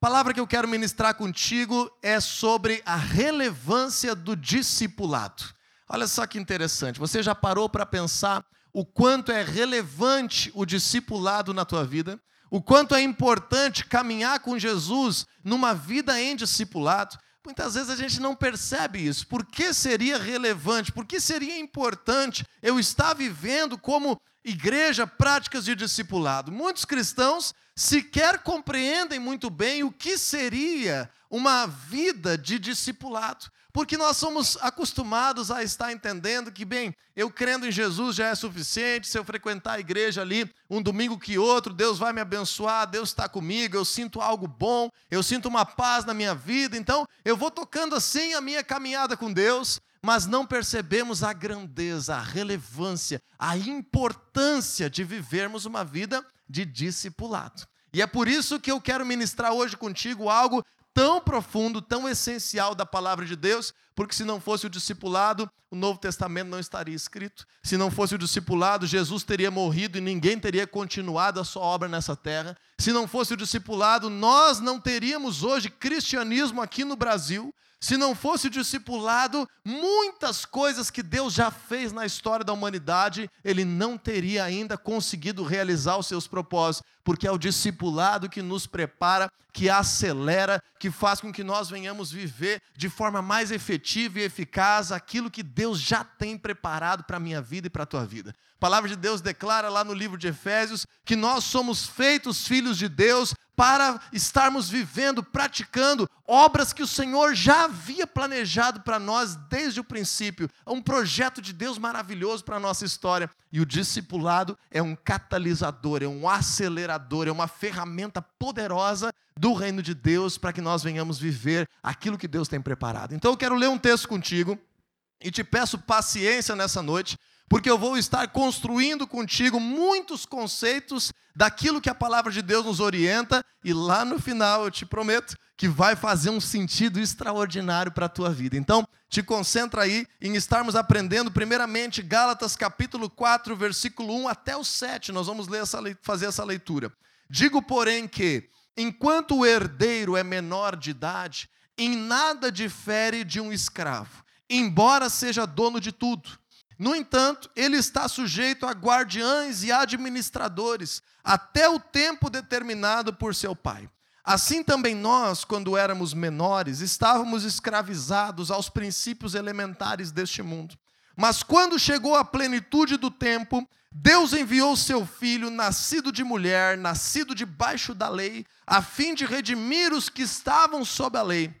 Palavra que eu quero ministrar contigo é sobre a relevância do discipulado. Olha só que interessante. Você já parou para pensar o quanto é relevante o discipulado na tua vida? O quanto é importante caminhar com Jesus numa vida em discipulado? Muitas vezes a gente não percebe isso. Por que seria relevante? Por que seria importante eu estar vivendo como igreja práticas de discipulado? Muitos cristãos sequer compreendem muito bem o que seria uma vida de discipulado. Porque nós somos acostumados a estar entendendo que, bem, eu crendo em Jesus já é suficiente, se eu frequentar a igreja ali um domingo que outro, Deus vai me abençoar, Deus está comigo, eu sinto algo bom, eu sinto uma paz na minha vida, então eu vou tocando assim a minha caminhada com Deus, mas não percebemos a grandeza, a relevância, a importância de vivermos uma vida de discipulado. E é por isso que eu quero ministrar hoje contigo algo tão profundo, tão essencial da palavra de Deus, porque se não fosse o discipulado, o Novo Testamento não estaria escrito. Se não fosse o discipulado, Jesus teria morrido e ninguém teria continuado a sua obra nessa terra. Se não fosse o discipulado, nós não teríamos hoje cristianismo aqui no Brasil. Se não fosse o discipulado, muitas coisas que Deus já fez na história da humanidade, ele não teria ainda conseguido realizar os seus propósitos, porque é o discipulado que nos prepara, que acelera, que faz com que nós venhamos viver de forma mais efetiva e eficaz aquilo que Deus já tem preparado para a minha vida e para a tua vida. A palavra de Deus declara lá no livro de Efésios que nós somos feitos filhos de Deus para estarmos vivendo, praticando obras que o Senhor já havia planejado para nós desde o princípio. É um projeto de Deus maravilhoso para a nossa história. E o discipulado é um catalisador, é um acelerador, é uma ferramenta poderosa do reino de Deus para que nós venhamos viver aquilo que Deus tem preparado. Então eu quero ler um texto contigo e te peço paciência nessa noite, porque eu vou estar construindo contigo muitos conceitos daquilo que a palavra de Deus nos orienta, e lá no final eu te prometo que vai fazer um sentido extraordinário para a tua vida. Então, te concentra aí em estarmos aprendendo, primeiramente, Gálatas capítulo 4, versículo 1 até o 7. Nós vamos essa, fazer essa leitura. Digo, porém, que, enquanto o herdeiro é menor de idade, em nada difere de um escravo, embora seja dono de tudo no entanto, ele está sujeito a guardiães e administradores, até o tempo determinado por seu pai. Assim também nós, quando éramos menores, estávamos escravizados aos princípios elementares deste mundo. Mas quando chegou a plenitude do tempo, Deus enviou seu filho, nascido de mulher, nascido debaixo da lei, a fim de redimir os que estavam sob a lei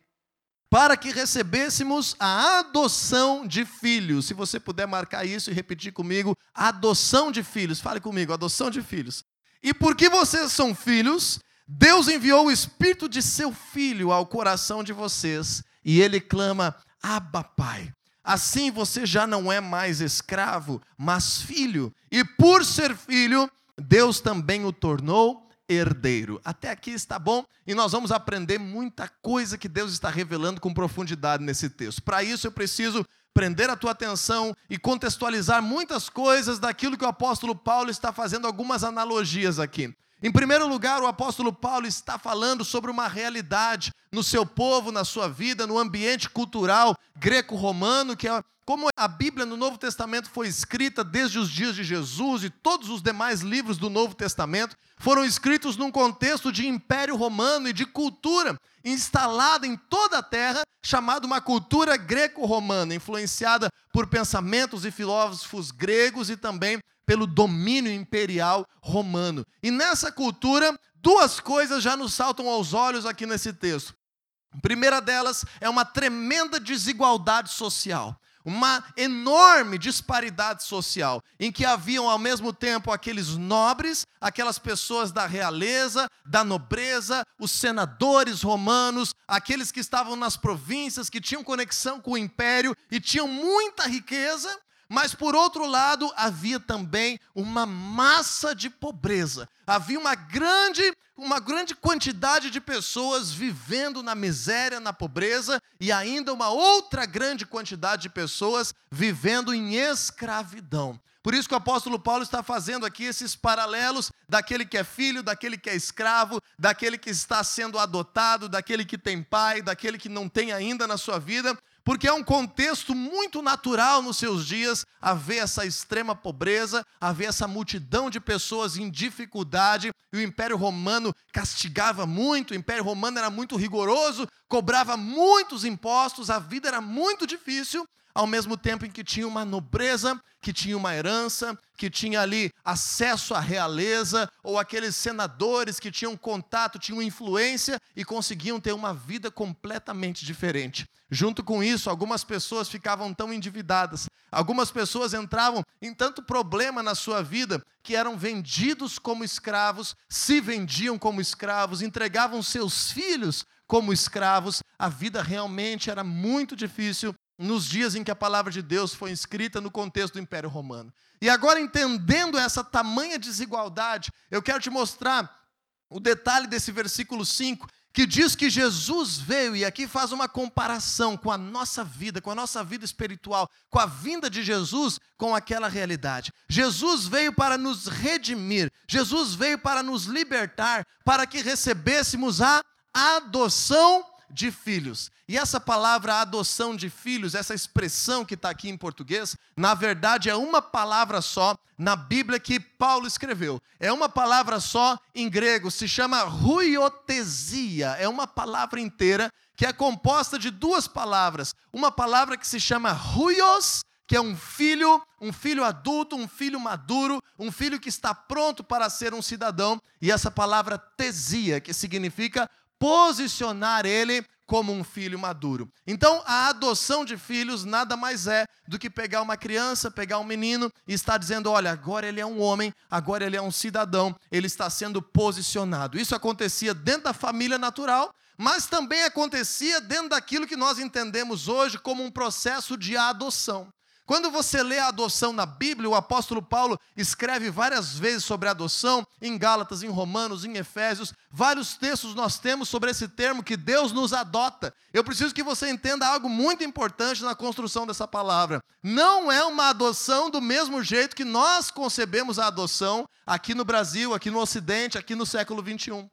para que recebêssemos a adoção de filhos. Se você puder marcar isso e repetir comigo, adoção de filhos. Fale comigo, adoção de filhos. E porque vocês são filhos, Deus enviou o espírito de seu filho ao coração de vocês, e ele clama: "Abba, Pai". Assim você já não é mais escravo, mas filho. E por ser filho, Deus também o tornou herdeiro. Até aqui está bom e nós vamos aprender muita coisa que Deus está revelando com profundidade nesse texto. Para isso eu preciso prender a tua atenção e contextualizar muitas coisas daquilo que o apóstolo Paulo está fazendo algumas analogias aqui. Em primeiro lugar, o apóstolo Paulo está falando sobre uma realidade no seu povo, na sua vida, no ambiente cultural greco-romano, que é como a Bíblia no Novo Testamento foi escrita desde os dias de Jesus e todos os demais livros do Novo Testamento foram escritos num contexto de império romano e de cultura instalada em toda a terra, chamada uma cultura greco-romana, influenciada por pensamentos e filósofos gregos e também pelo domínio imperial romano. E nessa cultura, duas coisas já nos saltam aos olhos aqui nesse texto. A primeira delas é uma tremenda desigualdade social uma enorme disparidade social, em que haviam ao mesmo tempo aqueles nobres, aquelas pessoas da realeza, da nobreza, os senadores romanos, aqueles que estavam nas províncias, que tinham conexão com o império e tinham muita riqueza, mas por outro lado, havia também uma massa de pobreza. Havia uma grande, uma grande quantidade de pessoas vivendo na miséria, na pobreza, e ainda uma outra grande quantidade de pessoas vivendo em escravidão. Por isso que o apóstolo Paulo está fazendo aqui esses paralelos daquele que é filho, daquele que é escravo, daquele que está sendo adotado, daquele que tem pai, daquele que não tem ainda na sua vida, porque é um contexto muito natural nos seus dias haver essa extrema pobreza, haver essa multidão de pessoas em dificuldade, e o Império Romano castigava muito, o Império Romano era muito rigoroso, cobrava muitos impostos, a vida era muito difícil, ao mesmo tempo em que tinha uma nobreza, que tinha uma herança, que tinha ali acesso à realeza, ou aqueles senadores que tinham contato, tinham influência e conseguiam ter uma vida completamente diferente. Junto com isso, algumas pessoas ficavam tão endividadas, algumas pessoas entravam em tanto problema na sua vida que eram vendidos como escravos, se vendiam como escravos, entregavam seus filhos como escravos. A vida realmente era muito difícil nos dias em que a palavra de Deus foi escrita no contexto do Império Romano. E agora, entendendo essa tamanha desigualdade, eu quero te mostrar o detalhe desse versículo 5, que diz que Jesus veio, e aqui faz uma comparação com a nossa vida, com a nossa vida espiritual, com a vinda de Jesus com aquela realidade. Jesus veio para nos redimir, Jesus veio para nos libertar, para que recebêssemos a adoção de filhos. E essa palavra adoção de filhos, essa expressão que está aqui em português, na verdade é uma palavra só na Bíblia que Paulo escreveu. É uma palavra só em grego, se chama ruiotesia. É uma palavra inteira que é composta de duas palavras. Uma palavra que se chama ruios, que é um filho, um filho adulto, um filho maduro, um filho que está pronto para ser um cidadão, e essa palavra tesia, que significa posicionar ele como um filho maduro. Então, a adoção de filhos nada mais é do que pegar uma criança, pegar um menino e estar dizendo: olha, agora ele é um homem, agora ele é um cidadão, ele está sendo posicionado. Isso acontecia dentro da família natural, mas também acontecia dentro daquilo que nós entendemos hoje como um processo de adoção. Quando você lê a adoção na Bíblia, o apóstolo Paulo escreve várias vezes sobre a adoção, em Gálatas, em Romanos, em Efésios, vários textos nós temos sobre esse termo que Deus nos adota. Eu preciso que você entenda algo muito importante na construção dessa palavra. Não é uma adoção do mesmo jeito que nós concebemos a adoção aqui no Brasil, aqui no Ocidente, aqui no século 21.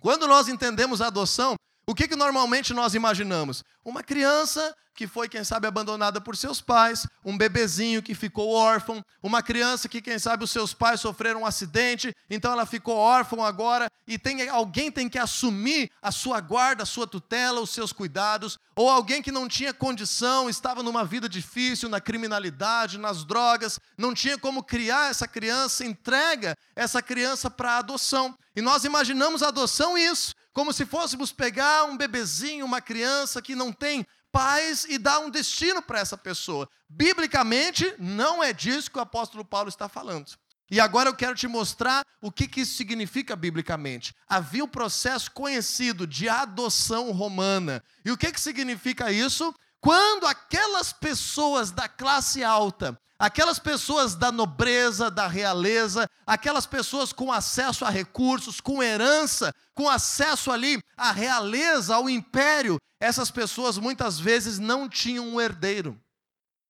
Quando nós entendemos a adoção, o que, que normalmente nós imaginamos? Uma criança que foi, quem sabe, abandonada por seus pais, um bebezinho que ficou órfão, uma criança que, quem sabe, os seus pais sofreram um acidente, então ela ficou órfã agora e tem, alguém tem que assumir a sua guarda, a sua tutela, os seus cuidados, ou alguém que não tinha condição, estava numa vida difícil, na criminalidade, nas drogas, não tinha como criar essa criança, entrega essa criança para adoção. E nós imaginamos a adoção isso como se fôssemos pegar um bebezinho, uma criança que não tem pais e dar um destino para essa pessoa. Biblicamente, não é disso que o apóstolo Paulo está falando. E agora eu quero te mostrar o que, que isso significa biblicamente. Havia um processo conhecido de adoção romana. E o que, que significa isso? Quando aquelas pessoas da classe alta Aquelas pessoas da nobreza, da realeza, aquelas pessoas com acesso a recursos, com herança, com acesso ali à realeza, ao império, essas pessoas muitas vezes não tinham um herdeiro.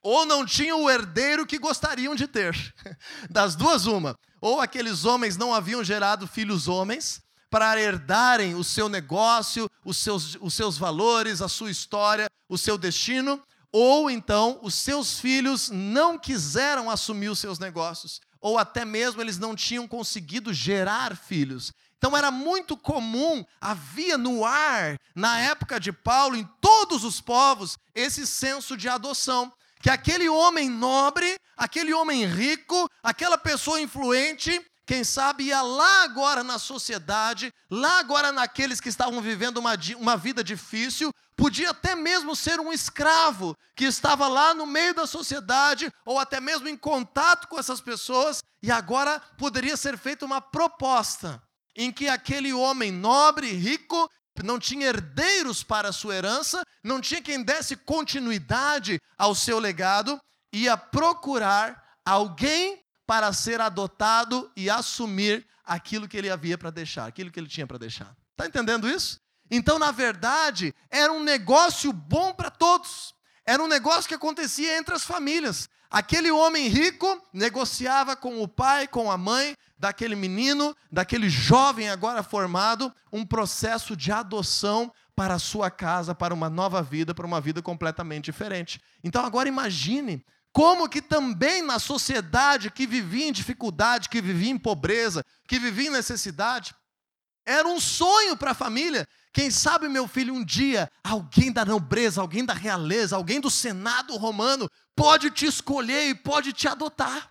Ou não tinham o herdeiro que gostariam de ter. Das duas, uma. Ou aqueles homens não haviam gerado filhos homens, para herdarem o seu negócio, os seus, os seus valores, a sua história, o seu destino, ou então os seus filhos não quiseram assumir os seus negócios, ou até mesmo eles não tinham conseguido gerar filhos. Então era muito comum, havia no ar, na época de Paulo, em todos os povos, esse senso de adoção. Que aquele homem nobre, aquele homem rico, aquela pessoa influente, quem sabe ia lá agora na sociedade, lá agora naqueles que estavam vivendo uma, uma vida difícil, podia até mesmo ser um escravo que estava lá no meio da sociedade, ou até mesmo em contato com essas pessoas, e agora poderia ser feita uma proposta em que aquele homem nobre, rico, não tinha herdeiros para a sua herança, não tinha quem desse continuidade ao seu legado, ia procurar alguém para ser adotado e assumir aquilo que ele havia para deixar, aquilo que ele tinha para deixar. Está entendendo isso? Então, na verdade, era um negócio bom para todos. Era um negócio que acontecia entre as famílias. Aquele homem rico negociava com o pai, com a mãe daquele menino, daquele jovem agora formado, um processo de adoção para a sua casa, para uma nova vida, para uma vida completamente diferente. Então agora imagine como que também na sociedade que vivia em dificuldade, que vivia em pobreza, que vivia em necessidade, era um sonho para a família. Quem sabe, meu filho, um dia alguém da nobreza, alguém da realeza, alguém do Senado romano pode te escolher e pode te adotar.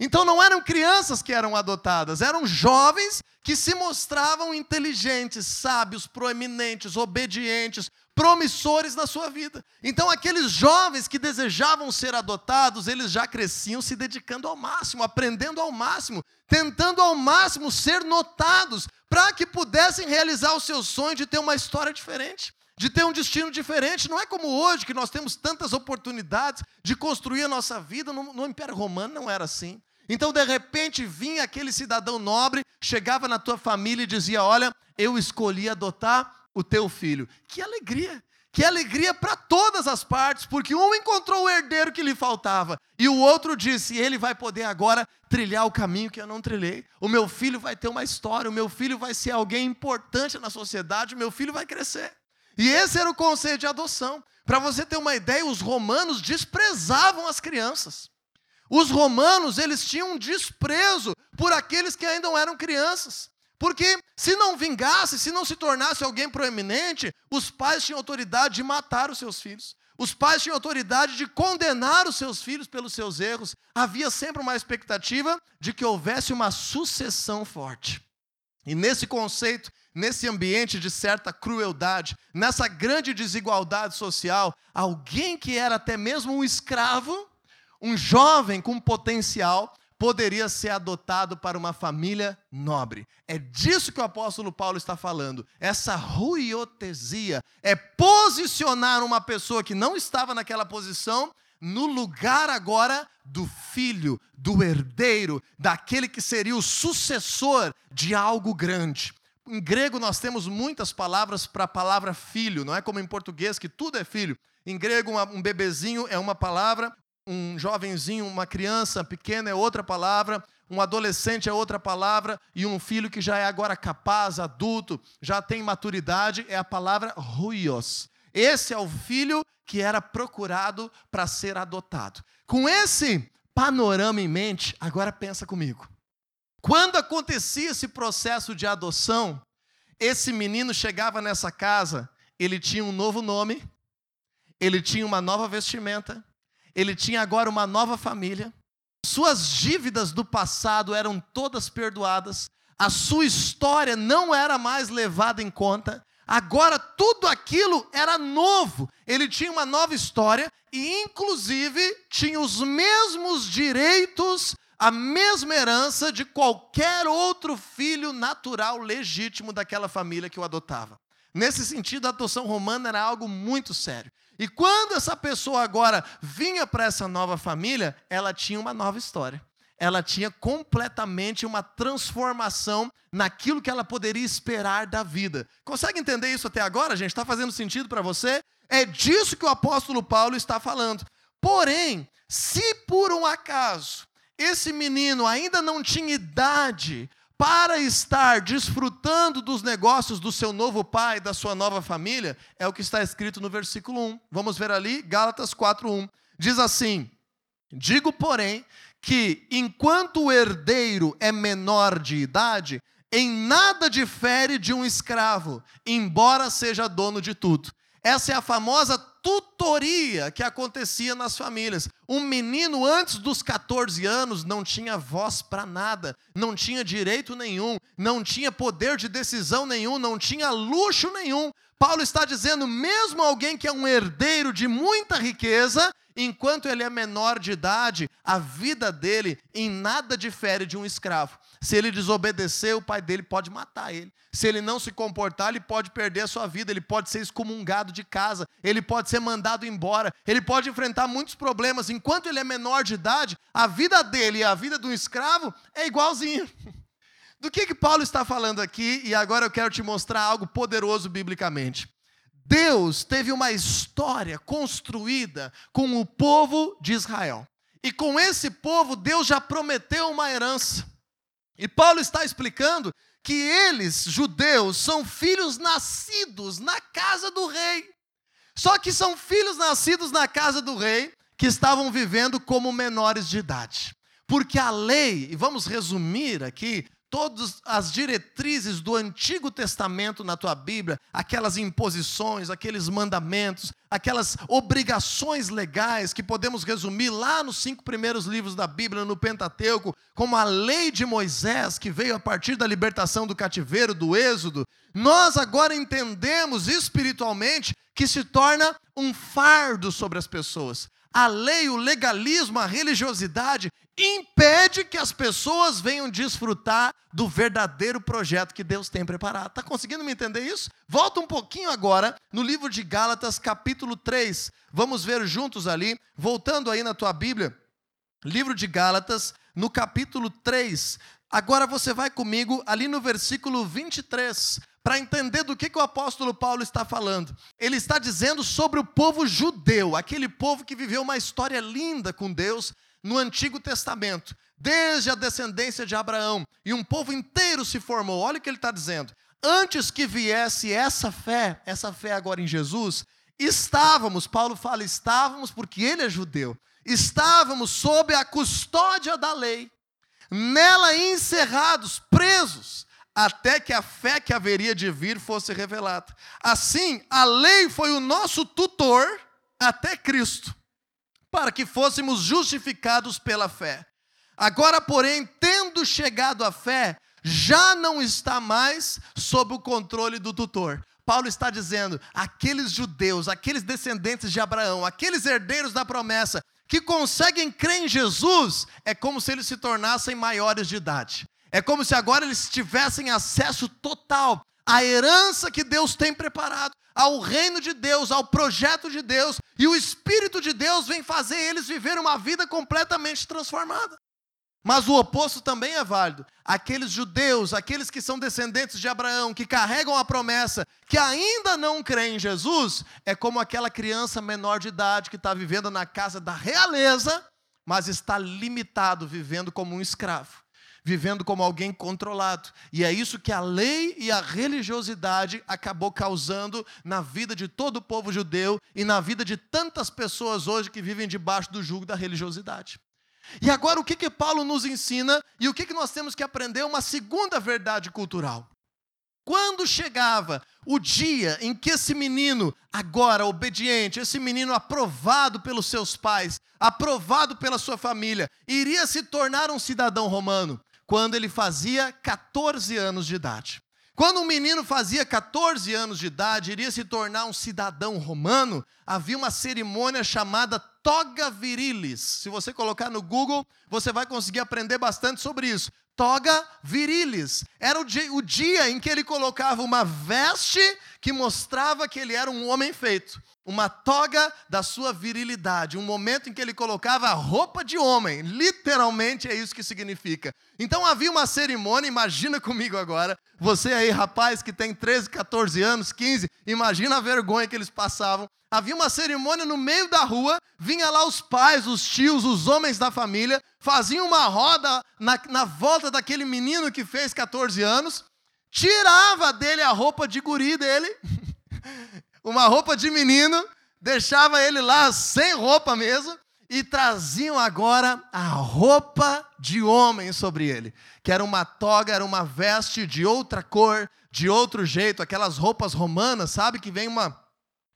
Então não eram crianças que eram adotadas, eram jovens que se mostravam inteligentes, sábios, proeminentes, obedientes, promissores na sua vida. Então aqueles jovens que desejavam ser adotados, eles já cresciam se dedicando ao máximo, aprendendo ao máximo, tentando ao máximo ser notados, para que pudessem realizar o seu sonho de ter uma história diferente de ter um destino diferente. Não é como hoje, que nós temos tantas oportunidades de construir a nossa vida. No, no Império Romano não era assim. Então, de repente, vinha aquele cidadão nobre, chegava na tua família e dizia: Olha, eu escolhi adotar o teu filho. Que alegria! Que alegria para todas as partes, porque um encontrou o herdeiro que lhe faltava, e o outro disse: Ele vai poder agora trilhar o caminho que eu não trilhei. O meu filho vai ter uma história, o meu filho vai ser alguém importante na sociedade, o meu filho vai crescer. E esse era o conceito de adoção. Para você ter uma ideia, os romanos desprezavam as crianças. Os romanos, eles tinham um desprezo por aqueles que ainda não eram crianças. Porque se não vingasse, se não se tornasse alguém proeminente, os pais tinham autoridade de matar os seus filhos. Os pais tinham autoridade de condenar os seus filhos pelos seus erros. Havia sempre uma expectativa de que houvesse uma sucessão forte. E nesse conceito, nesse ambiente de certa crueldade, nessa grande desigualdade social, alguém que era até mesmo um escravo um jovem com potencial poderia ser adotado para uma família nobre. É disso que o apóstolo Paulo está falando. Essa ruiotesia é posicionar uma pessoa que não estava naquela posição no lugar agora do filho, do herdeiro, daquele que seria o sucessor de algo grande. Em grego nós temos muitas palavras para a palavra filho, não é como em português que tudo é filho. Em grego, um bebezinho é uma palavra, um jovenzinho, uma criança pequena é outra palavra, um adolescente é outra palavra, e um filho que já é agora capaz, adulto, já tem maturidade, é a palavra ruios. Esse é o filho que era procurado para ser adotado. Com esse panorama em mente, agora pensa comigo. Quando acontecia esse processo de adoção, esse menino chegava nessa casa, ele tinha um novo nome, ele tinha uma nova vestimenta, ele tinha agora uma nova família, suas dívidas do passado eram todas perdoadas, a sua história não era mais levada em conta, agora tudo aquilo era novo, ele tinha uma nova história e, inclusive, tinha os mesmos direitos, a mesma herança de qualquer outro filho natural legítimo daquela família que o adotava. Nesse sentido, a adoção romana era algo muito sério. E quando essa pessoa agora vinha para essa nova família, ela tinha uma nova história. Ela tinha completamente uma transformação naquilo que ela poderia esperar da vida. Consegue entender isso até agora, gente? Está fazendo sentido para você? É disso que o apóstolo Paulo está falando. Porém, se por um acaso esse menino ainda não tinha idade para estar desfrutando dos negócios do seu novo pai, da sua nova família, é o que está escrito no versículo 1. Vamos ver ali, Gálatas 4:1. Diz assim: Digo, porém, que enquanto o herdeiro é menor de idade, em nada difere de um escravo, embora seja dono de tudo. Essa é a famosa tutoria que acontecia nas famílias. Um menino antes dos 14 anos não tinha voz para nada, não tinha direito nenhum, não tinha poder de decisão nenhum, não tinha luxo nenhum. Paulo está dizendo, mesmo alguém que é um herdeiro de muita riqueza, enquanto ele é menor de idade, a vida dele em nada difere de um escravo. Se ele desobedecer, o pai dele pode matar ele. Se ele não se comportar, ele pode perder a sua vida, ele pode ser excomungado de casa, ele pode ser mandado embora, ele pode enfrentar muitos problemas. Enquanto ele é menor de idade, a vida dele e a vida do escravo é igualzinha. Do que, que Paulo está falando aqui? E agora eu quero te mostrar algo poderoso biblicamente. Deus teve uma história construída com o povo de Israel. E com esse povo, Deus já prometeu uma herança. E Paulo está explicando que eles, judeus, são filhos nascidos na casa do rei. Só que são filhos nascidos na casa do rei que estavam vivendo como menores de idade. Porque a lei, e vamos resumir aqui, todas as diretrizes do Antigo Testamento na tua Bíblia, aquelas imposições, aqueles mandamentos, aquelas obrigações legais que podemos resumir lá nos cinco primeiros livros da Bíblia, no Pentateuco, como a lei de Moisés, que veio a partir da libertação do cativeiro, do Êxodo, nós agora entendemos espiritualmente que se torna um fardo sobre as pessoas. A lei, o legalismo, a religiosidade impede que as pessoas venham desfrutar do verdadeiro projeto que Deus tem preparado. Está conseguindo me entender isso? Volta um pouquinho agora no livro de Gálatas, capítulo 3. Vamos ver juntos ali, voltando aí na tua Bíblia, livro de Gálatas, no capítulo 3. Agora você vai comigo ali no versículo 23 para entender do que, que o apóstolo Paulo está falando. Ele está dizendo sobre o povo judeu, aquele povo que viveu uma história linda com Deus no Antigo Testamento, desde a descendência de Abraão, e um povo inteiro se formou. Olha o que ele está dizendo. Antes que viesse essa fé, essa fé agora em Jesus, estávamos, Paulo fala, estávamos, porque ele é judeu, estávamos sob a custódia da lei, nela encerrados, presos até que a fé que haveria de vir fosse revelada. Assim, a lei foi o nosso tutor até Cristo, para que fôssemos justificados pela fé. Agora, porém, tendo chegado à fé, já não está mais sob o controle do tutor. Paulo está dizendo: aqueles judeus, aqueles descendentes de Abraão, aqueles herdeiros da promessa, que conseguem crer em Jesus, é como se eles se tornassem maiores de idade. É como se agora eles tivessem acesso total à herança que Deus tem preparado, ao reino de Deus, ao projeto de Deus, e o Espírito de Deus vem fazer eles viver uma vida completamente transformada. Mas o oposto também é válido. Aqueles judeus, aqueles que são descendentes de Abraão, que carregam a promessa, que ainda não creem em Jesus, é como aquela criança menor de idade que está vivendo na casa da realeza, mas está limitado, vivendo como um escravo vivendo como alguém controlado. E é isso que a lei e a religiosidade acabou causando na vida de todo o povo judeu e na vida de tantas pessoas hoje que vivem debaixo do jugo da religiosidade. E agora o que que Paulo nos ensina e o que que nós temos que aprender uma segunda verdade cultural. Quando chegava o dia em que esse menino, agora obediente, esse menino aprovado pelos seus pais, aprovado pela sua família, iria se tornar um cidadão romano, quando ele fazia 14 anos de idade. Quando um menino fazia 14 anos de idade, iria se tornar um cidadão romano, havia uma cerimônia chamada toga virilis. Se você colocar no Google, você vai conseguir aprender bastante sobre isso. Toga virilis. Era o dia, o dia em que ele colocava uma veste que mostrava que ele era um homem feito uma toga da sua virilidade, um momento em que ele colocava a roupa de homem, literalmente é isso que significa. Então havia uma cerimônia, imagina comigo agora, você aí, rapaz que tem 13, 14 anos, 15, imagina a vergonha que eles passavam. Havia uma cerimônia no meio da rua, vinha lá os pais, os tios, os homens da família, faziam uma roda na, na volta daquele menino que fez 14 anos, tirava dele a roupa de guri dele. uma roupa de menino, deixava ele lá sem roupa mesmo, e traziam agora a roupa de homem sobre ele, que era uma toga, era uma veste de outra cor, de outro jeito, aquelas roupas romanas, sabe, que vem uma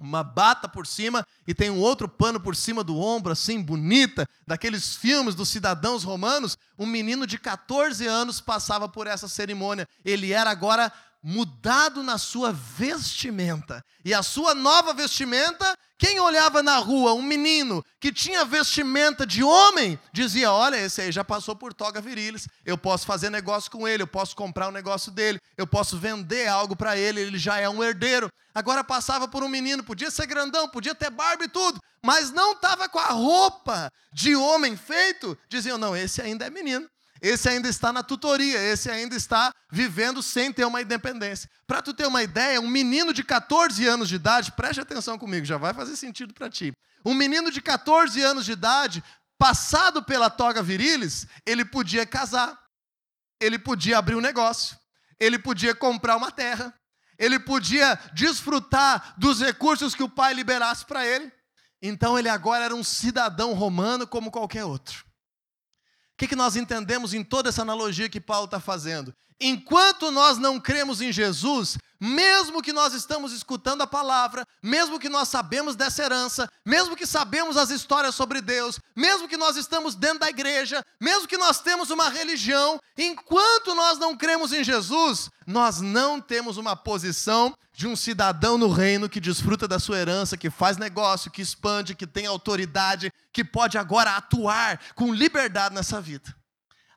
uma bata por cima e tem um outro pano por cima do ombro, assim, bonita, daqueles filmes dos cidadãos romanos. Um menino de 14 anos passava por essa cerimônia. Ele era agora mudado na sua vestimenta. E a sua nova vestimenta, quem olhava na rua um menino que tinha vestimenta de homem, dizia: Olha, esse aí já passou por toga virilis, eu posso fazer negócio com ele, eu posso comprar um negócio dele, eu posso vender algo para ele, ele já é um herdeiro. Agora passava por um menino, podia ser grandão, podia ter barba e tudo, mas não estava com a roupa de homem feito, diziam: Não, esse ainda é menino esse ainda está na tutoria, esse ainda está vivendo sem ter uma independência. Para tu ter uma ideia, um menino de 14 anos de idade, preste atenção comigo, já vai fazer sentido para ti. Um menino de 14 anos de idade passado pela toga virilis, ele podia casar, ele podia abrir um negócio, ele podia comprar uma terra, ele podia desfrutar dos recursos que o pai liberasse para ele. Então ele agora era um cidadão romano como qualquer outro. O que, que nós entendemos em toda essa analogia que Paulo está fazendo? Enquanto nós não cremos em Jesus, mesmo que nós estamos escutando a palavra, mesmo que nós sabemos dessa herança, mesmo que sabemos as histórias sobre Deus, mesmo que nós estamos dentro da igreja, mesmo que nós temos uma religião, enquanto nós não cremos em Jesus, nós não temos uma posição de um cidadão no reino que desfruta da sua herança, que faz negócio, que expande, que tem autoridade, que pode agora atuar com liberdade nessa vida.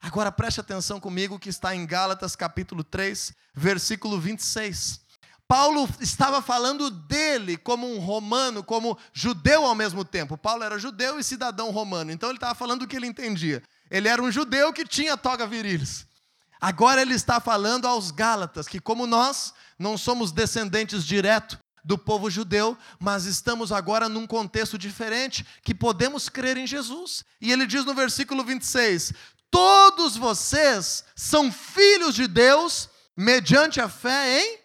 Agora preste atenção comigo que está em Gálatas capítulo 3, versículo 26. Paulo estava falando dele como um romano, como judeu ao mesmo tempo. Paulo era judeu e cidadão romano, então ele estava falando o que ele entendia. Ele era um judeu que tinha toga virilis. Agora ele está falando aos Gálatas que, como nós não somos descendentes direto do povo judeu, mas estamos agora num contexto diferente, que podemos crer em Jesus. E ele diz no versículo 26: todos vocês são filhos de Deus mediante a fé em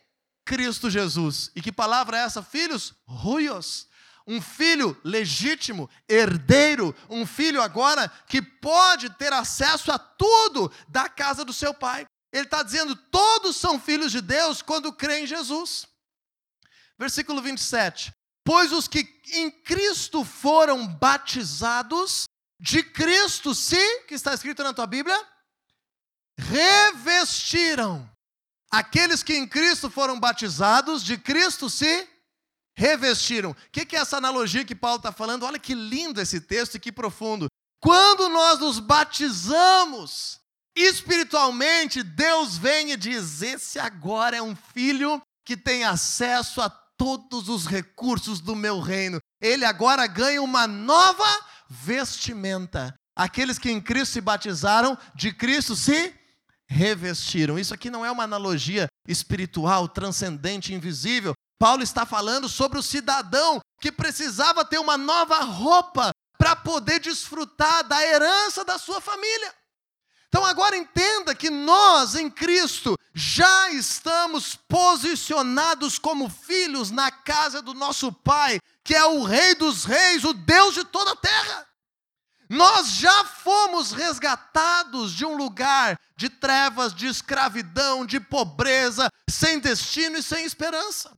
Cristo Jesus. E que palavra é essa, filhos? Ruios. Um filho legítimo, herdeiro, um filho agora que pode ter acesso a tudo da casa do seu pai. Ele está dizendo: todos são filhos de Deus quando creem em Jesus. Versículo 27. Pois os que em Cristo foram batizados de Cristo se, que está escrito na tua Bíblia, revestiram. Aqueles que em Cristo foram batizados, de Cristo se revestiram. O que, é essa analogia que Paulo está falando? Olha que lindo esse texto e que profundo. Quando nós nos batizamos, espiritualmente, Deus vem e diz: Esse agora é um filho que tem acesso a todos os recursos do meu reino. Ele agora ganha uma nova vestimenta. Aqueles que em Cristo se batizaram, de Cristo se revestiram. Isso aqui não é uma analogia espiritual, transcendente, invisível. Paulo está falando sobre o cidadão que precisava ter uma nova roupa para poder desfrutar da herança da sua família. Então agora entenda que nós em Cristo já estamos posicionados como filhos na casa do nosso Pai, que é o Rei dos Reis, o Deus de toda a terra. Nós já fomos resgatados de um lugar de trevas, de escravidão, de pobreza, sem destino e sem esperança.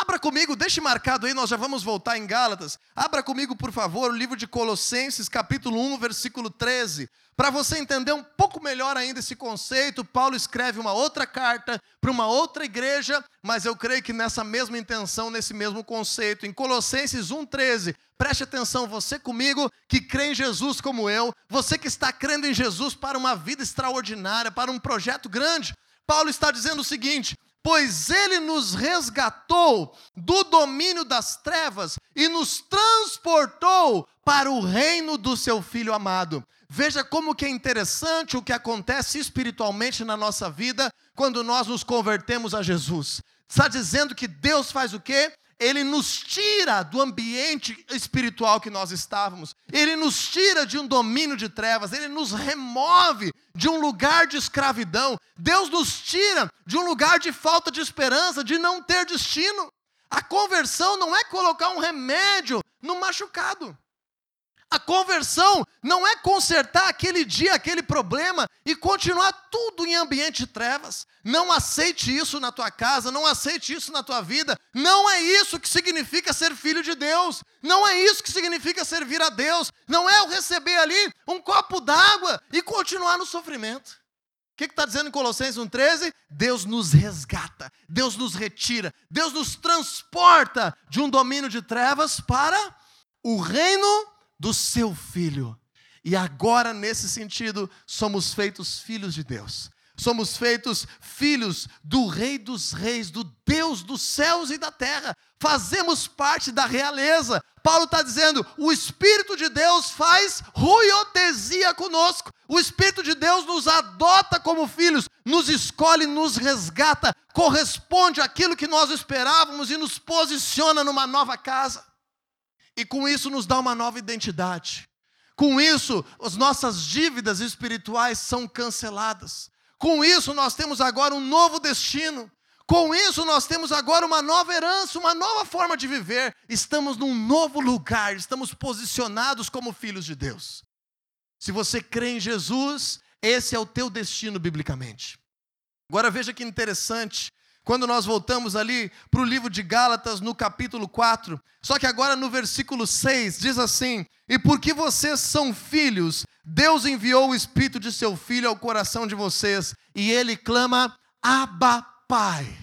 Abra comigo, deixe marcado aí, nós já vamos voltar em Gálatas. Abra comigo, por favor, o livro de Colossenses, capítulo 1, versículo 13. Para você entender um pouco melhor ainda esse conceito, Paulo escreve uma outra carta para uma outra igreja, mas eu creio que nessa mesma intenção, nesse mesmo conceito. Em Colossenses 1,13, preste atenção, você comigo que crê em Jesus como eu, você que está crendo em Jesus para uma vida extraordinária, para um projeto grande. Paulo está dizendo o seguinte: pois ele nos resgatou do domínio das trevas e nos transportou para o reino do seu filho amado. Veja como que é interessante o que acontece espiritualmente na nossa vida quando nós nos convertemos a Jesus. Está dizendo que Deus faz o quê? Ele nos tira do ambiente espiritual que nós estávamos, ele nos tira de um domínio de trevas, ele nos remove de um lugar de escravidão, Deus nos tira de um lugar de falta de esperança, de não ter destino. A conversão não é colocar um remédio no machucado. A conversão não é consertar aquele dia, aquele problema e continuar tudo em ambiente de trevas. Não aceite isso na tua casa, não aceite isso na tua vida. Não é isso que significa ser filho de Deus. Não é isso que significa servir a Deus. Não é eu receber ali um copo d'água e continuar no sofrimento. O que está dizendo em Colossenses 1,13? Deus nos resgata, Deus nos retira, Deus nos transporta de um domínio de trevas para o reino do seu filho. E agora, nesse sentido, somos feitos filhos de Deus. Somos feitos filhos do Rei dos Reis, do Deus dos céus e da terra. Fazemos parte da realeza. Paulo está dizendo: o Espírito de Deus faz ruiotesia conosco. O Espírito de Deus nos adota como filhos, nos escolhe, nos resgata, corresponde àquilo que nós esperávamos e nos posiciona numa nova casa. E com isso nos dá uma nova identidade. Com isso, as nossas dívidas espirituais são canceladas. Com isso, nós temos agora um novo destino. Com isso, nós temos agora uma nova herança, uma nova forma de viver. Estamos num novo lugar, estamos posicionados como filhos de Deus. Se você crê em Jesus, esse é o teu destino biblicamente. Agora veja que interessante, quando nós voltamos ali para o livro de Gálatas, no capítulo 4, só que agora no versículo 6, diz assim: E porque vocês são filhos, Deus enviou o Espírito de seu Filho ao coração de vocês, e ele clama, Abba, Pai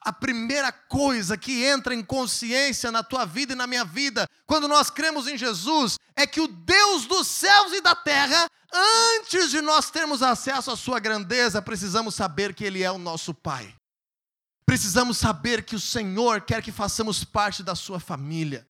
a primeira coisa que entra em consciência na tua vida e na minha vida, quando nós cremos em Jesus, é que o Deus dos céus e da terra, antes de nós termos acesso à sua grandeza, precisamos saber que Ele é o nosso Pai. Precisamos saber que o Senhor quer que façamos parte da sua família,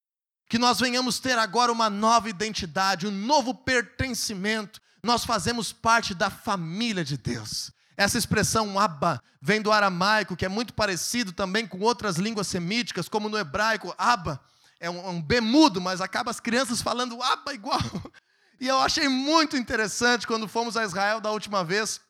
que nós venhamos ter agora uma nova identidade, um novo pertencimento. Nós fazemos parte da família de Deus. Essa expressão Abba vem do aramaico, que é muito parecido também com outras línguas semíticas, como no hebraico, Abba é um, um B mudo, mas acaba as crianças falando Abba igual. E eu achei muito interessante quando fomos a Israel da última vez,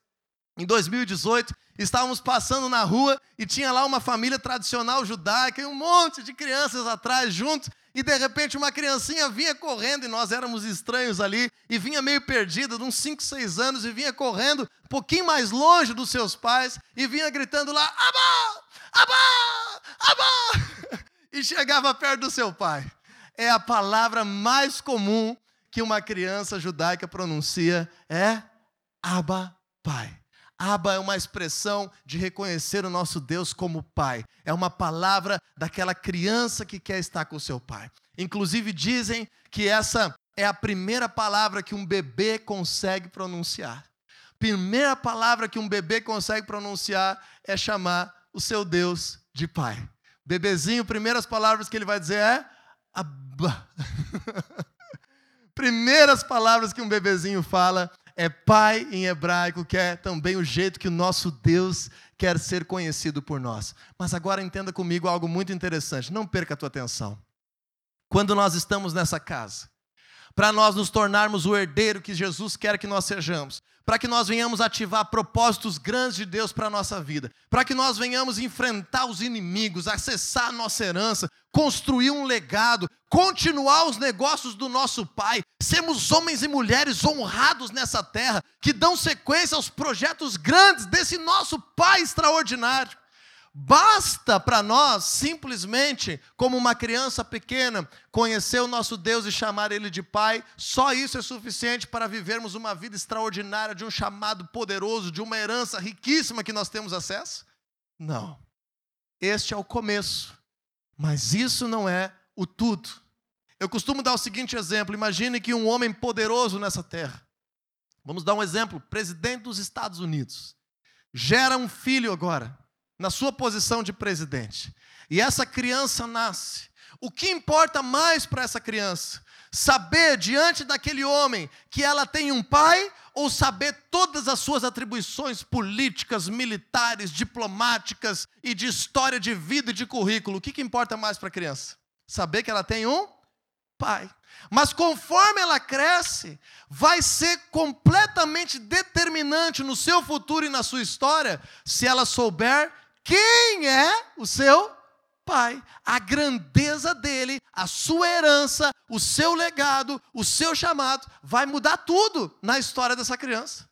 em 2018, estávamos passando na rua e tinha lá uma família tradicional judaica e um monte de crianças atrás junto, e de repente uma criancinha vinha correndo, e nós éramos estranhos ali, e vinha meio perdida, de uns 5, 6 anos, e vinha correndo um pouquinho mais longe dos seus pais, e vinha gritando lá, Abá! Abá! Abá! E chegava perto do seu pai. É a palavra mais comum que uma criança judaica pronuncia, é Abba, Pai. Abba é uma expressão de reconhecer o nosso Deus como Pai. É uma palavra daquela criança que quer estar com seu pai. Inclusive dizem que essa é a primeira palavra que um bebê consegue pronunciar. Primeira palavra que um bebê consegue pronunciar é chamar o seu Deus de Pai. Bebezinho, primeiras palavras que ele vai dizer é Abba. primeiras palavras que um bebezinho fala é pai em hebraico, que é também o jeito que o nosso Deus quer ser conhecido por nós. Mas agora entenda comigo algo muito interessante, não perca a tua atenção. Quando nós estamos nessa casa, para nós nos tornarmos o herdeiro que Jesus quer que nós sejamos, para que nós venhamos ativar propósitos grandes de Deus para a nossa vida, para que nós venhamos enfrentar os inimigos, acessar a nossa herança, construir um legado, continuar os negócios do nosso Pai, sermos homens e mulheres honrados nessa terra, que dão sequência aos projetos grandes desse nosso Pai extraordinário. Basta para nós, simplesmente, como uma criança pequena, conhecer o nosso Deus e chamar Ele de Pai, só isso é suficiente para vivermos uma vida extraordinária, de um chamado poderoso, de uma herança riquíssima que nós temos acesso? Não. Este é o começo, mas isso não é o tudo. Eu costumo dar o seguinte exemplo: imagine que um homem poderoso nessa terra, vamos dar um exemplo, presidente dos Estados Unidos, gera um filho agora na sua posição de presidente, e essa criança nasce, o que importa mais para essa criança? Saber diante daquele homem que ela tem um pai ou saber todas as suas atribuições políticas, militares, diplomáticas e de história de vida e de currículo? O que, que importa mais para a criança? Saber que ela tem um pai. Mas conforme ela cresce, vai ser completamente determinante no seu futuro e na sua história se ela souber quem é o seu pai, a grandeza dele, a sua herança, o seu legado, o seu chamado, vai mudar tudo na história dessa criança.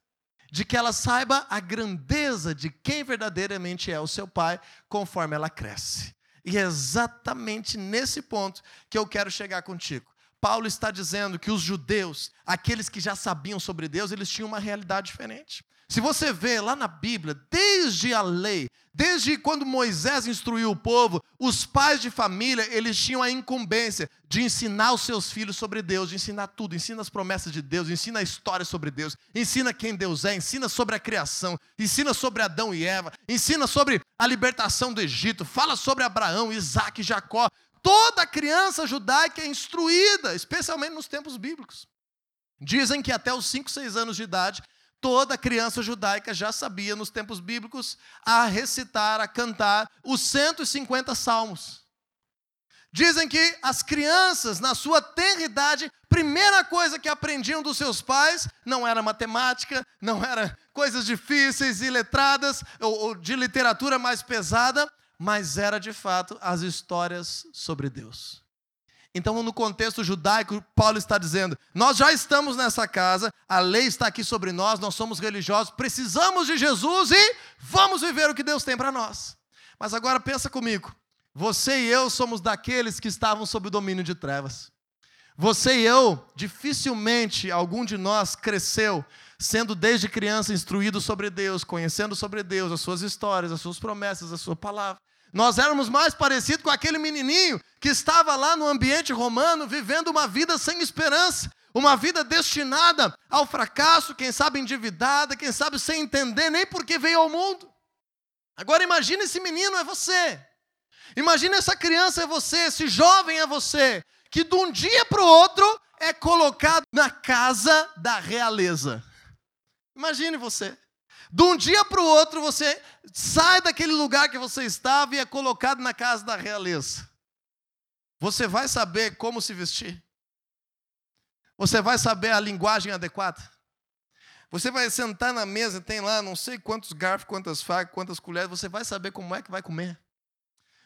De que ela saiba a grandeza de quem verdadeiramente é o seu pai, conforme ela cresce. E é exatamente nesse ponto que eu quero chegar contigo. Paulo está dizendo que os judeus, aqueles que já sabiam sobre Deus, eles tinham uma realidade diferente. Se você vê lá na Bíblia, desde a lei, desde quando Moisés instruiu o povo, os pais de família, eles tinham a incumbência de ensinar os seus filhos sobre Deus, de ensinar tudo, ensina as promessas de Deus, ensina a história sobre Deus, ensina quem Deus é, ensina sobre a criação, ensina sobre Adão e Eva, ensina sobre a libertação do Egito, fala sobre Abraão, Isaac e Jacó. Toda criança judaica é instruída, especialmente nos tempos bíblicos. Dizem que até os 5, 6 anos de idade, toda criança judaica já sabia, nos tempos bíblicos, a recitar, a cantar os 150 salmos. Dizem que as crianças, na sua tenridade, primeira coisa que aprendiam dos seus pais não era matemática, não era coisas difíceis e letradas, ou, ou de literatura mais pesada, mas era de fato as histórias sobre Deus. Então, no contexto judaico, Paulo está dizendo: nós já estamos nessa casa, a lei está aqui sobre nós, nós somos religiosos, precisamos de Jesus e vamos viver o que Deus tem para nós. Mas agora pensa comigo: você e eu somos daqueles que estavam sob o domínio de trevas. Você e eu, dificilmente algum de nós cresceu sendo desde criança instruído sobre Deus, conhecendo sobre Deus, as suas histórias, as suas promessas, a sua palavra. Nós éramos mais parecidos com aquele menininho que estava lá no ambiente romano vivendo uma vida sem esperança, uma vida destinada ao fracasso, quem sabe endividada, quem sabe sem entender nem por que veio ao mundo. Agora imagine esse menino é você. Imagine essa criança é você, esse jovem é você, que de um dia para o outro é colocado na casa da realeza. Imagine você. De um dia para o outro, você sai daquele lugar que você estava e é colocado na casa da realeza. Você vai saber como se vestir. Você vai saber a linguagem adequada. Você vai sentar na mesa, tem lá não sei quantos garfos, quantas facas, quantas colheres, você vai saber como é que vai comer.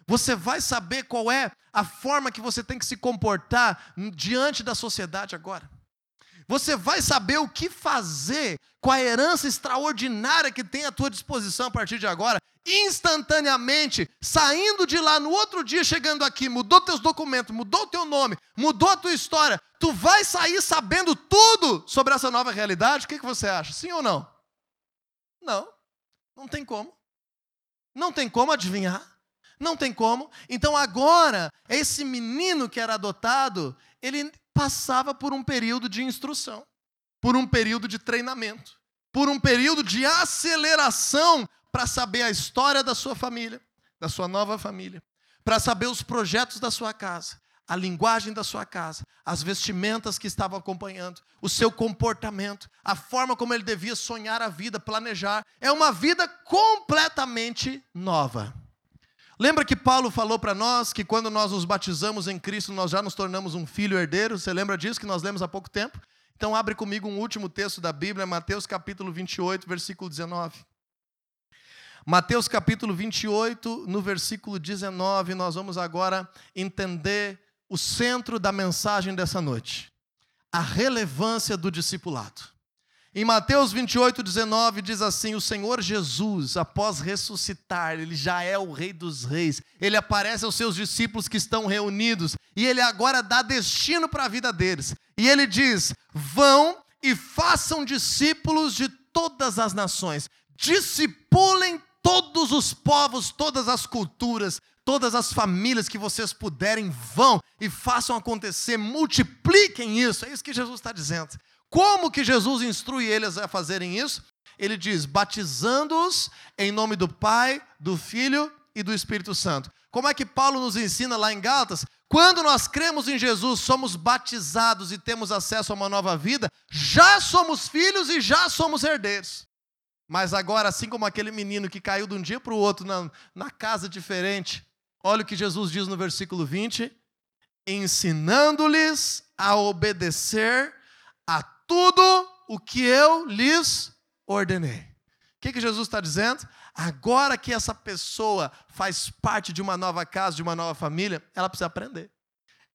Você vai saber qual é a forma que você tem que se comportar diante da sociedade agora. Você vai saber o que fazer com a herança extraordinária que tem à tua disposição a partir de agora, instantaneamente, saindo de lá no outro dia, chegando aqui, mudou teus documentos, mudou teu nome, mudou a tua história, tu vai sair sabendo tudo sobre essa nova realidade? O que, que você acha? Sim ou não? Não, não tem como. Não tem como adivinhar. Não tem como. Então agora, esse menino que era adotado, ele passava por um período de instrução, por um período de treinamento, por um período de aceleração para saber a história da sua família, da sua nova família, para saber os projetos da sua casa, a linguagem da sua casa, as vestimentas que estavam acompanhando, o seu comportamento, a forma como ele devia sonhar a vida, planejar. É uma vida completamente nova. Lembra que Paulo falou para nós que quando nós nos batizamos em Cristo, nós já nos tornamos um filho herdeiro? Você lembra disso que nós lemos há pouco tempo? Então abre comigo um último texto da Bíblia, Mateus capítulo 28, versículo 19. Mateus capítulo 28, no versículo 19, nós vamos agora entender o centro da mensagem dessa noite. A relevância do discipulado. Em Mateus 28, 19 diz assim: O Senhor Jesus, após ressuscitar, ele já é o Rei dos Reis, ele aparece aos seus discípulos que estão reunidos e ele agora dá destino para a vida deles. E ele diz: Vão e façam discípulos de todas as nações, discipulem todos os povos, todas as culturas, todas as famílias que vocês puderem, vão e façam acontecer, multipliquem isso. É isso que Jesus está dizendo. Como que Jesus instrui eles a fazerem isso? Ele diz: batizando-os em nome do Pai, do Filho e do Espírito Santo. Como é que Paulo nos ensina lá em Gálatas? Quando nós cremos em Jesus, somos batizados e temos acesso a uma nova vida, já somos filhos e já somos herdeiros. Mas agora, assim como aquele menino que caiu de um dia para o outro na, na casa diferente, olha o que Jesus diz no versículo 20: ensinando-lhes a obedecer tudo o que eu lhes ordenei. O que, que Jesus está dizendo? Agora que essa pessoa faz parte de uma nova casa, de uma nova família, ela precisa aprender.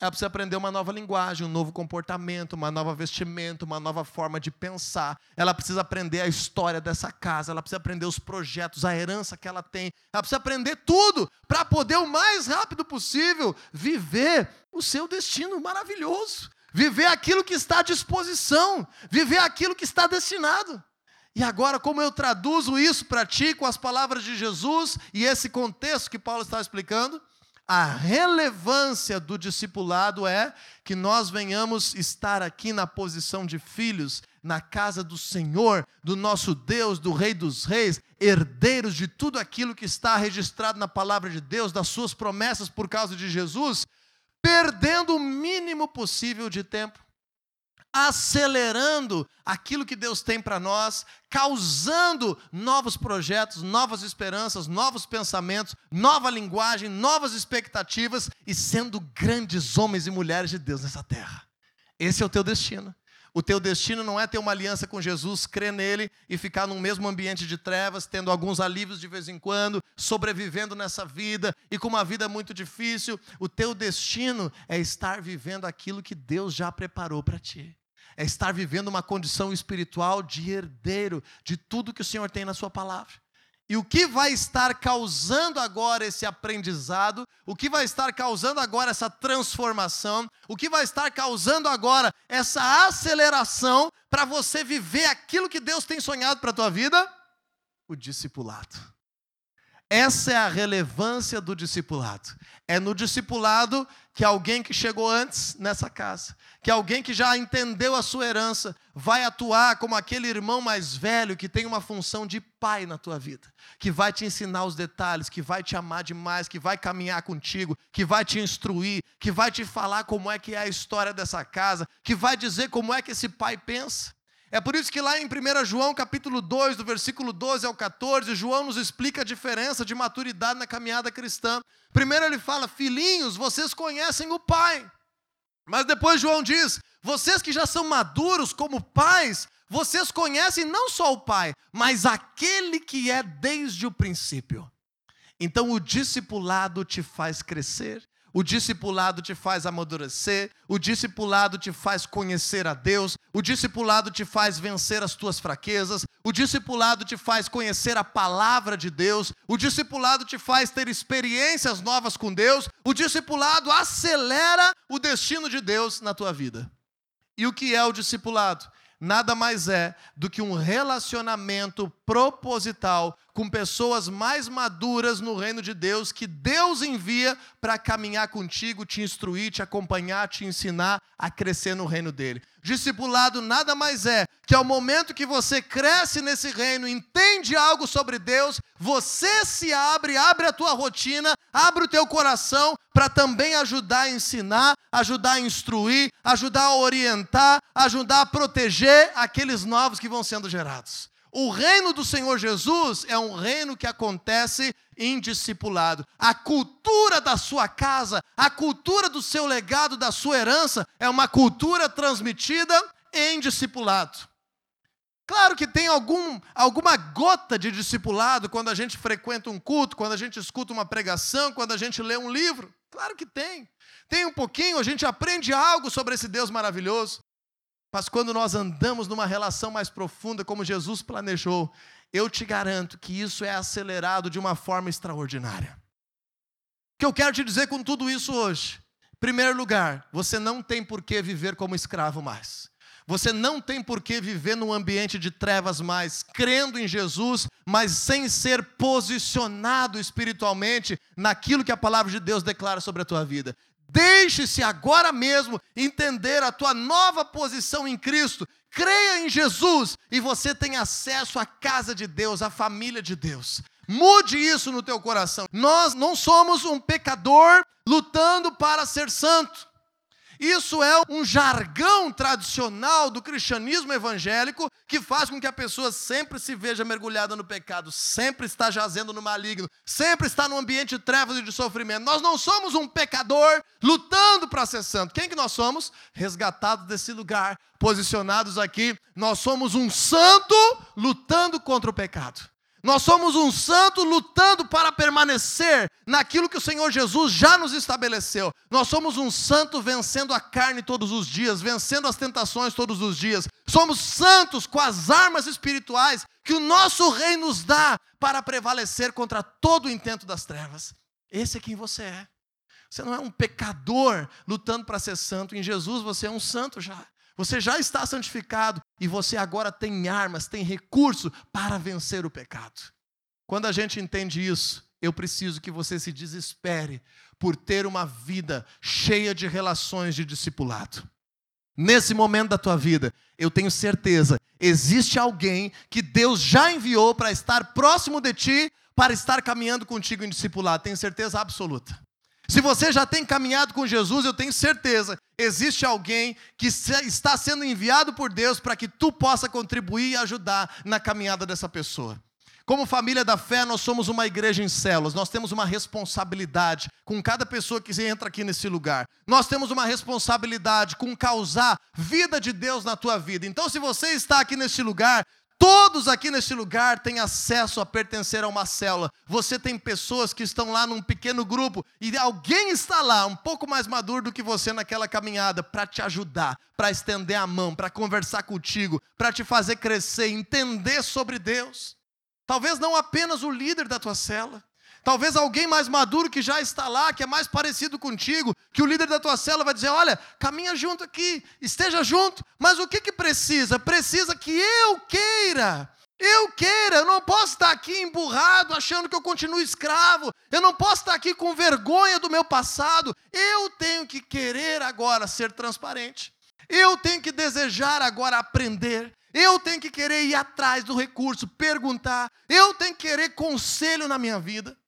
Ela precisa aprender uma nova linguagem, um novo comportamento, uma nova vestimenta, uma nova forma de pensar. Ela precisa aprender a história dessa casa, ela precisa aprender os projetos, a herança que ela tem. Ela precisa aprender tudo para poder, o mais rápido possível, viver o seu destino maravilhoso viver aquilo que está à disposição, viver aquilo que está destinado. E agora, como eu traduzo isso para ti com as palavras de Jesus e esse contexto que Paulo está explicando? A relevância do discipulado é que nós venhamos estar aqui na posição de filhos, na casa do Senhor, do nosso Deus, do Rei dos Reis, herdeiros de tudo aquilo que está registrado na palavra de Deus, das suas promessas por causa de Jesus, perdendo o mínimo possível de tempo, acelerando aquilo que Deus tem para nós, causando novos projetos, novas esperanças, novos pensamentos, nova linguagem, novas expectativas e sendo grandes homens e mulheres de Deus nessa terra. Esse é o teu destino. O teu destino não é ter uma aliança com Jesus, crer nele e ficar num mesmo ambiente de trevas, tendo alguns alívios de vez em quando, sobrevivendo nessa vida e com uma vida muito difícil. O teu destino é estar vivendo aquilo que Deus já preparou para ti. É estar vivendo uma condição espiritual de herdeiro de tudo que o Senhor tem na Sua palavra. E o que vai estar causando agora esse aprendizado, o que vai estar causando agora essa transformação, o que vai estar causando agora essa aceleração para você viver aquilo que Deus tem sonhado para a tua vida? O discipulado. Essa é a relevância do discipulado. É no discipulado que alguém que chegou antes nessa casa, que alguém que já entendeu a sua herança, vai atuar como aquele irmão mais velho que tem uma função de pai na tua vida, que vai te ensinar os detalhes, que vai te amar demais, que vai caminhar contigo, que vai te instruir, que vai te falar como é que é a história dessa casa, que vai dizer como é que esse pai pensa. É por isso que lá em 1 João capítulo 2, do versículo 12 ao 14, João nos explica a diferença de maturidade na caminhada cristã. Primeiro ele fala: "Filhinhos, vocês conhecem o Pai". Mas depois João diz: "Vocês que já são maduros como pais, vocês conhecem não só o Pai, mas aquele que é desde o princípio". Então o discipulado te faz crescer, o discipulado te faz amadurecer, o discipulado te faz conhecer a Deus, o discipulado te faz vencer as tuas fraquezas, o discipulado te faz conhecer a palavra de Deus, o discipulado te faz ter experiências novas com Deus, o discipulado acelera o destino de Deus na tua vida. E o que é o discipulado? nada mais é do que um relacionamento proposital com pessoas mais maduras no reino de Deus, que Deus envia para caminhar contigo, te instruir, te acompanhar, te ensinar a crescer no reino dele. Discipulado nada mais é que ao momento que você cresce nesse reino, entende algo sobre Deus, você se abre, abre a tua rotina, abre o teu coração para também ajudar a ensinar, ajudar a instruir, ajudar a orientar, ajudar a proteger aqueles novos que vão sendo gerados. O reino do Senhor Jesus é um reino que acontece em discipulado. A cultura da sua casa, a cultura do seu legado, da sua herança, é uma cultura transmitida em discipulado. Claro que tem algum, alguma gota de discipulado quando a gente frequenta um culto, quando a gente escuta uma pregação, quando a gente lê um livro. Claro que tem. Tem um pouquinho, a gente aprende algo sobre esse Deus maravilhoso. Mas quando nós andamos numa relação mais profunda, como Jesus planejou, eu te garanto que isso é acelerado de uma forma extraordinária. O que eu quero te dizer com tudo isso hoje? Em primeiro lugar, você não tem por que viver como escravo mais. Você não tem por que viver num ambiente de trevas mais, crendo em Jesus, mas sem ser posicionado espiritualmente naquilo que a palavra de Deus declara sobre a tua vida. Deixe-se agora mesmo entender a tua nova posição em Cristo. Creia em Jesus e você tem acesso à casa de Deus, à família de Deus. Mude isso no teu coração. Nós não somos um pecador lutando para ser santo. Isso é um jargão tradicional do cristianismo evangélico que faz com que a pessoa sempre se veja mergulhada no pecado, sempre está jazendo no maligno, sempre está no ambiente de trevas e de sofrimento. Nós não somos um pecador lutando para ser santo. Quem que nós somos? Resgatados desse lugar, posicionados aqui. Nós somos um santo lutando contra o pecado. Nós somos um santo lutando para permanecer naquilo que o Senhor Jesus já nos estabeleceu. Nós somos um santo vencendo a carne todos os dias, vencendo as tentações todos os dias. Somos santos com as armas espirituais que o nosso rei nos dá para prevalecer contra todo o intento das trevas. Esse é quem você é. Você não é um pecador lutando para ser santo. Em Jesus você é um santo já. Você já está santificado e você agora tem armas, tem recurso para vencer o pecado. Quando a gente entende isso, eu preciso que você se desespere por ter uma vida cheia de relações de discipulado. Nesse momento da tua vida, eu tenho certeza, existe alguém que Deus já enviou para estar próximo de ti, para estar caminhando contigo em discipulado. Tenho certeza absoluta. Se você já tem caminhado com Jesus, eu tenho certeza, existe alguém que está sendo enviado por Deus para que tu possa contribuir e ajudar na caminhada dessa pessoa. Como família da fé, nós somos uma igreja em células, nós temos uma responsabilidade com cada pessoa que entra aqui nesse lugar. Nós temos uma responsabilidade com causar vida de Deus na tua vida. Então, se você está aqui nesse lugar, Todos aqui neste lugar têm acesso a pertencer a uma célula. Você tem pessoas que estão lá num pequeno grupo e alguém está lá, um pouco mais maduro do que você naquela caminhada, para te ajudar, para estender a mão, para conversar contigo, para te fazer crescer, entender sobre Deus. Talvez não apenas o líder da tua célula, Talvez alguém mais maduro que já está lá, que é mais parecido contigo, que o líder da tua célula vai dizer: olha, caminha junto aqui, esteja junto, mas o que, que precisa? Precisa que eu queira. Eu queira, eu não posso estar aqui emburrado, achando que eu continuo escravo, eu não posso estar aqui com vergonha do meu passado, eu tenho que querer agora ser transparente, eu tenho que desejar agora aprender, eu tenho que querer ir atrás do recurso, perguntar, eu tenho que querer conselho na minha vida.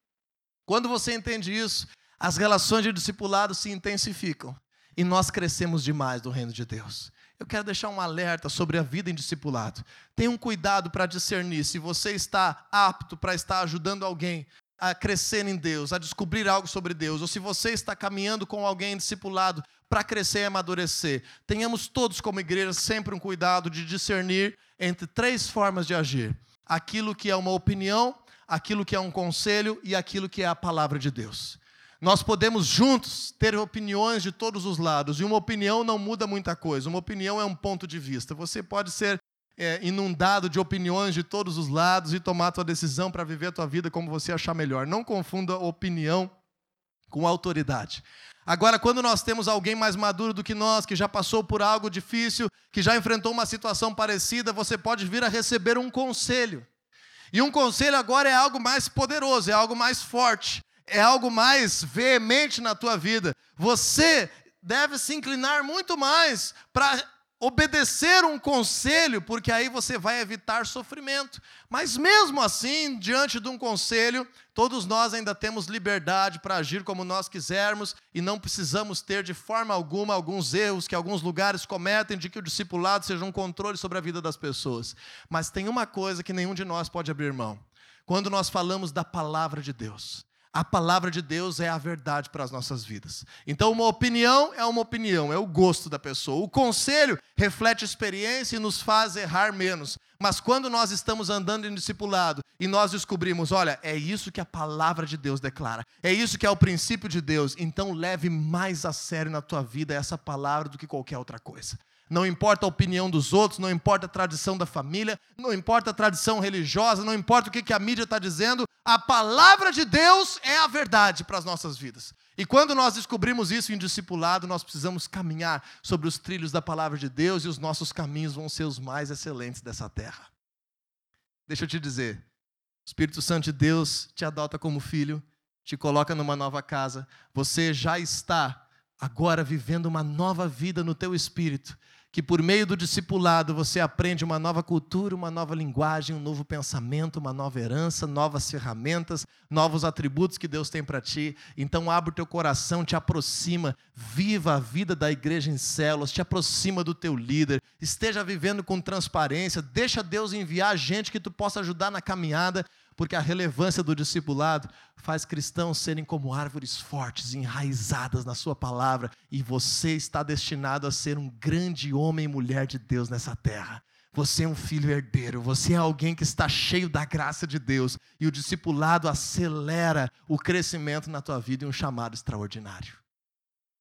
Quando você entende isso, as relações de discipulado se intensificam e nós crescemos demais no reino de Deus. Eu quero deixar um alerta sobre a vida em discipulado. Tenha um cuidado para discernir se você está apto para estar ajudando alguém a crescer em Deus, a descobrir algo sobre Deus, ou se você está caminhando com alguém discipulado para crescer e amadurecer. Tenhamos todos, como igreja, sempre um cuidado de discernir entre três formas de agir: aquilo que é uma opinião, aquilo que é um conselho e aquilo que é a palavra de Deus. Nós podemos juntos ter opiniões de todos os lados, e uma opinião não muda muita coisa, uma opinião é um ponto de vista. Você pode ser é, inundado de opiniões de todos os lados e tomar a tua decisão para viver a tua vida como você achar melhor. Não confunda opinião com autoridade. Agora, quando nós temos alguém mais maduro do que nós, que já passou por algo difícil, que já enfrentou uma situação parecida, você pode vir a receber um conselho. E um conselho agora é algo mais poderoso, é algo mais forte, é algo mais veemente na tua vida. Você deve se inclinar muito mais para obedecer um conselho, porque aí você vai evitar sofrimento. Mas mesmo assim, diante de um conselho, todos nós ainda temos liberdade para agir como nós quisermos e não precisamos ter de forma alguma alguns erros que alguns lugares cometem de que o discipulado seja um controle sobre a vida das pessoas. Mas tem uma coisa que nenhum de nós pode abrir mão. Quando nós falamos da palavra de Deus, a palavra de Deus é a verdade para as nossas vidas. Então, uma opinião é uma opinião, é o gosto da pessoa. O conselho reflete experiência e nos faz errar menos. Mas quando nós estamos andando em discipulado e nós descobrimos, olha, é isso que a palavra de Deus declara, é isso que é o princípio de Deus, então leve mais a sério na tua vida essa palavra do que qualquer outra coisa. Não importa a opinião dos outros, não importa a tradição da família, não importa a tradição religiosa, não importa o que a mídia está dizendo, a palavra de Deus é a verdade para as nossas vidas. E quando nós descobrimos isso em discipulado, nós precisamos caminhar sobre os trilhos da palavra de Deus e os nossos caminhos vão ser os mais excelentes dessa terra. Deixa eu te dizer, o Espírito Santo de Deus te adota como filho, te coloca numa nova casa, você já está agora vivendo uma nova vida no teu espírito que por meio do discipulado você aprende uma nova cultura, uma nova linguagem, um novo pensamento, uma nova herança, novas ferramentas, novos atributos que Deus tem para ti. Então abre o teu coração, te aproxima, viva a vida da igreja em células, te aproxima do teu líder, esteja vivendo com transparência, deixa Deus enviar gente que tu possa ajudar na caminhada, porque a relevância do discipulado faz cristãos serem como árvores fortes, enraizadas na Sua palavra, e você está destinado a ser um grande homem e mulher de Deus nessa terra. Você é um filho herdeiro, você é alguém que está cheio da graça de Deus, e o discipulado acelera o crescimento na tua vida e um chamado extraordinário.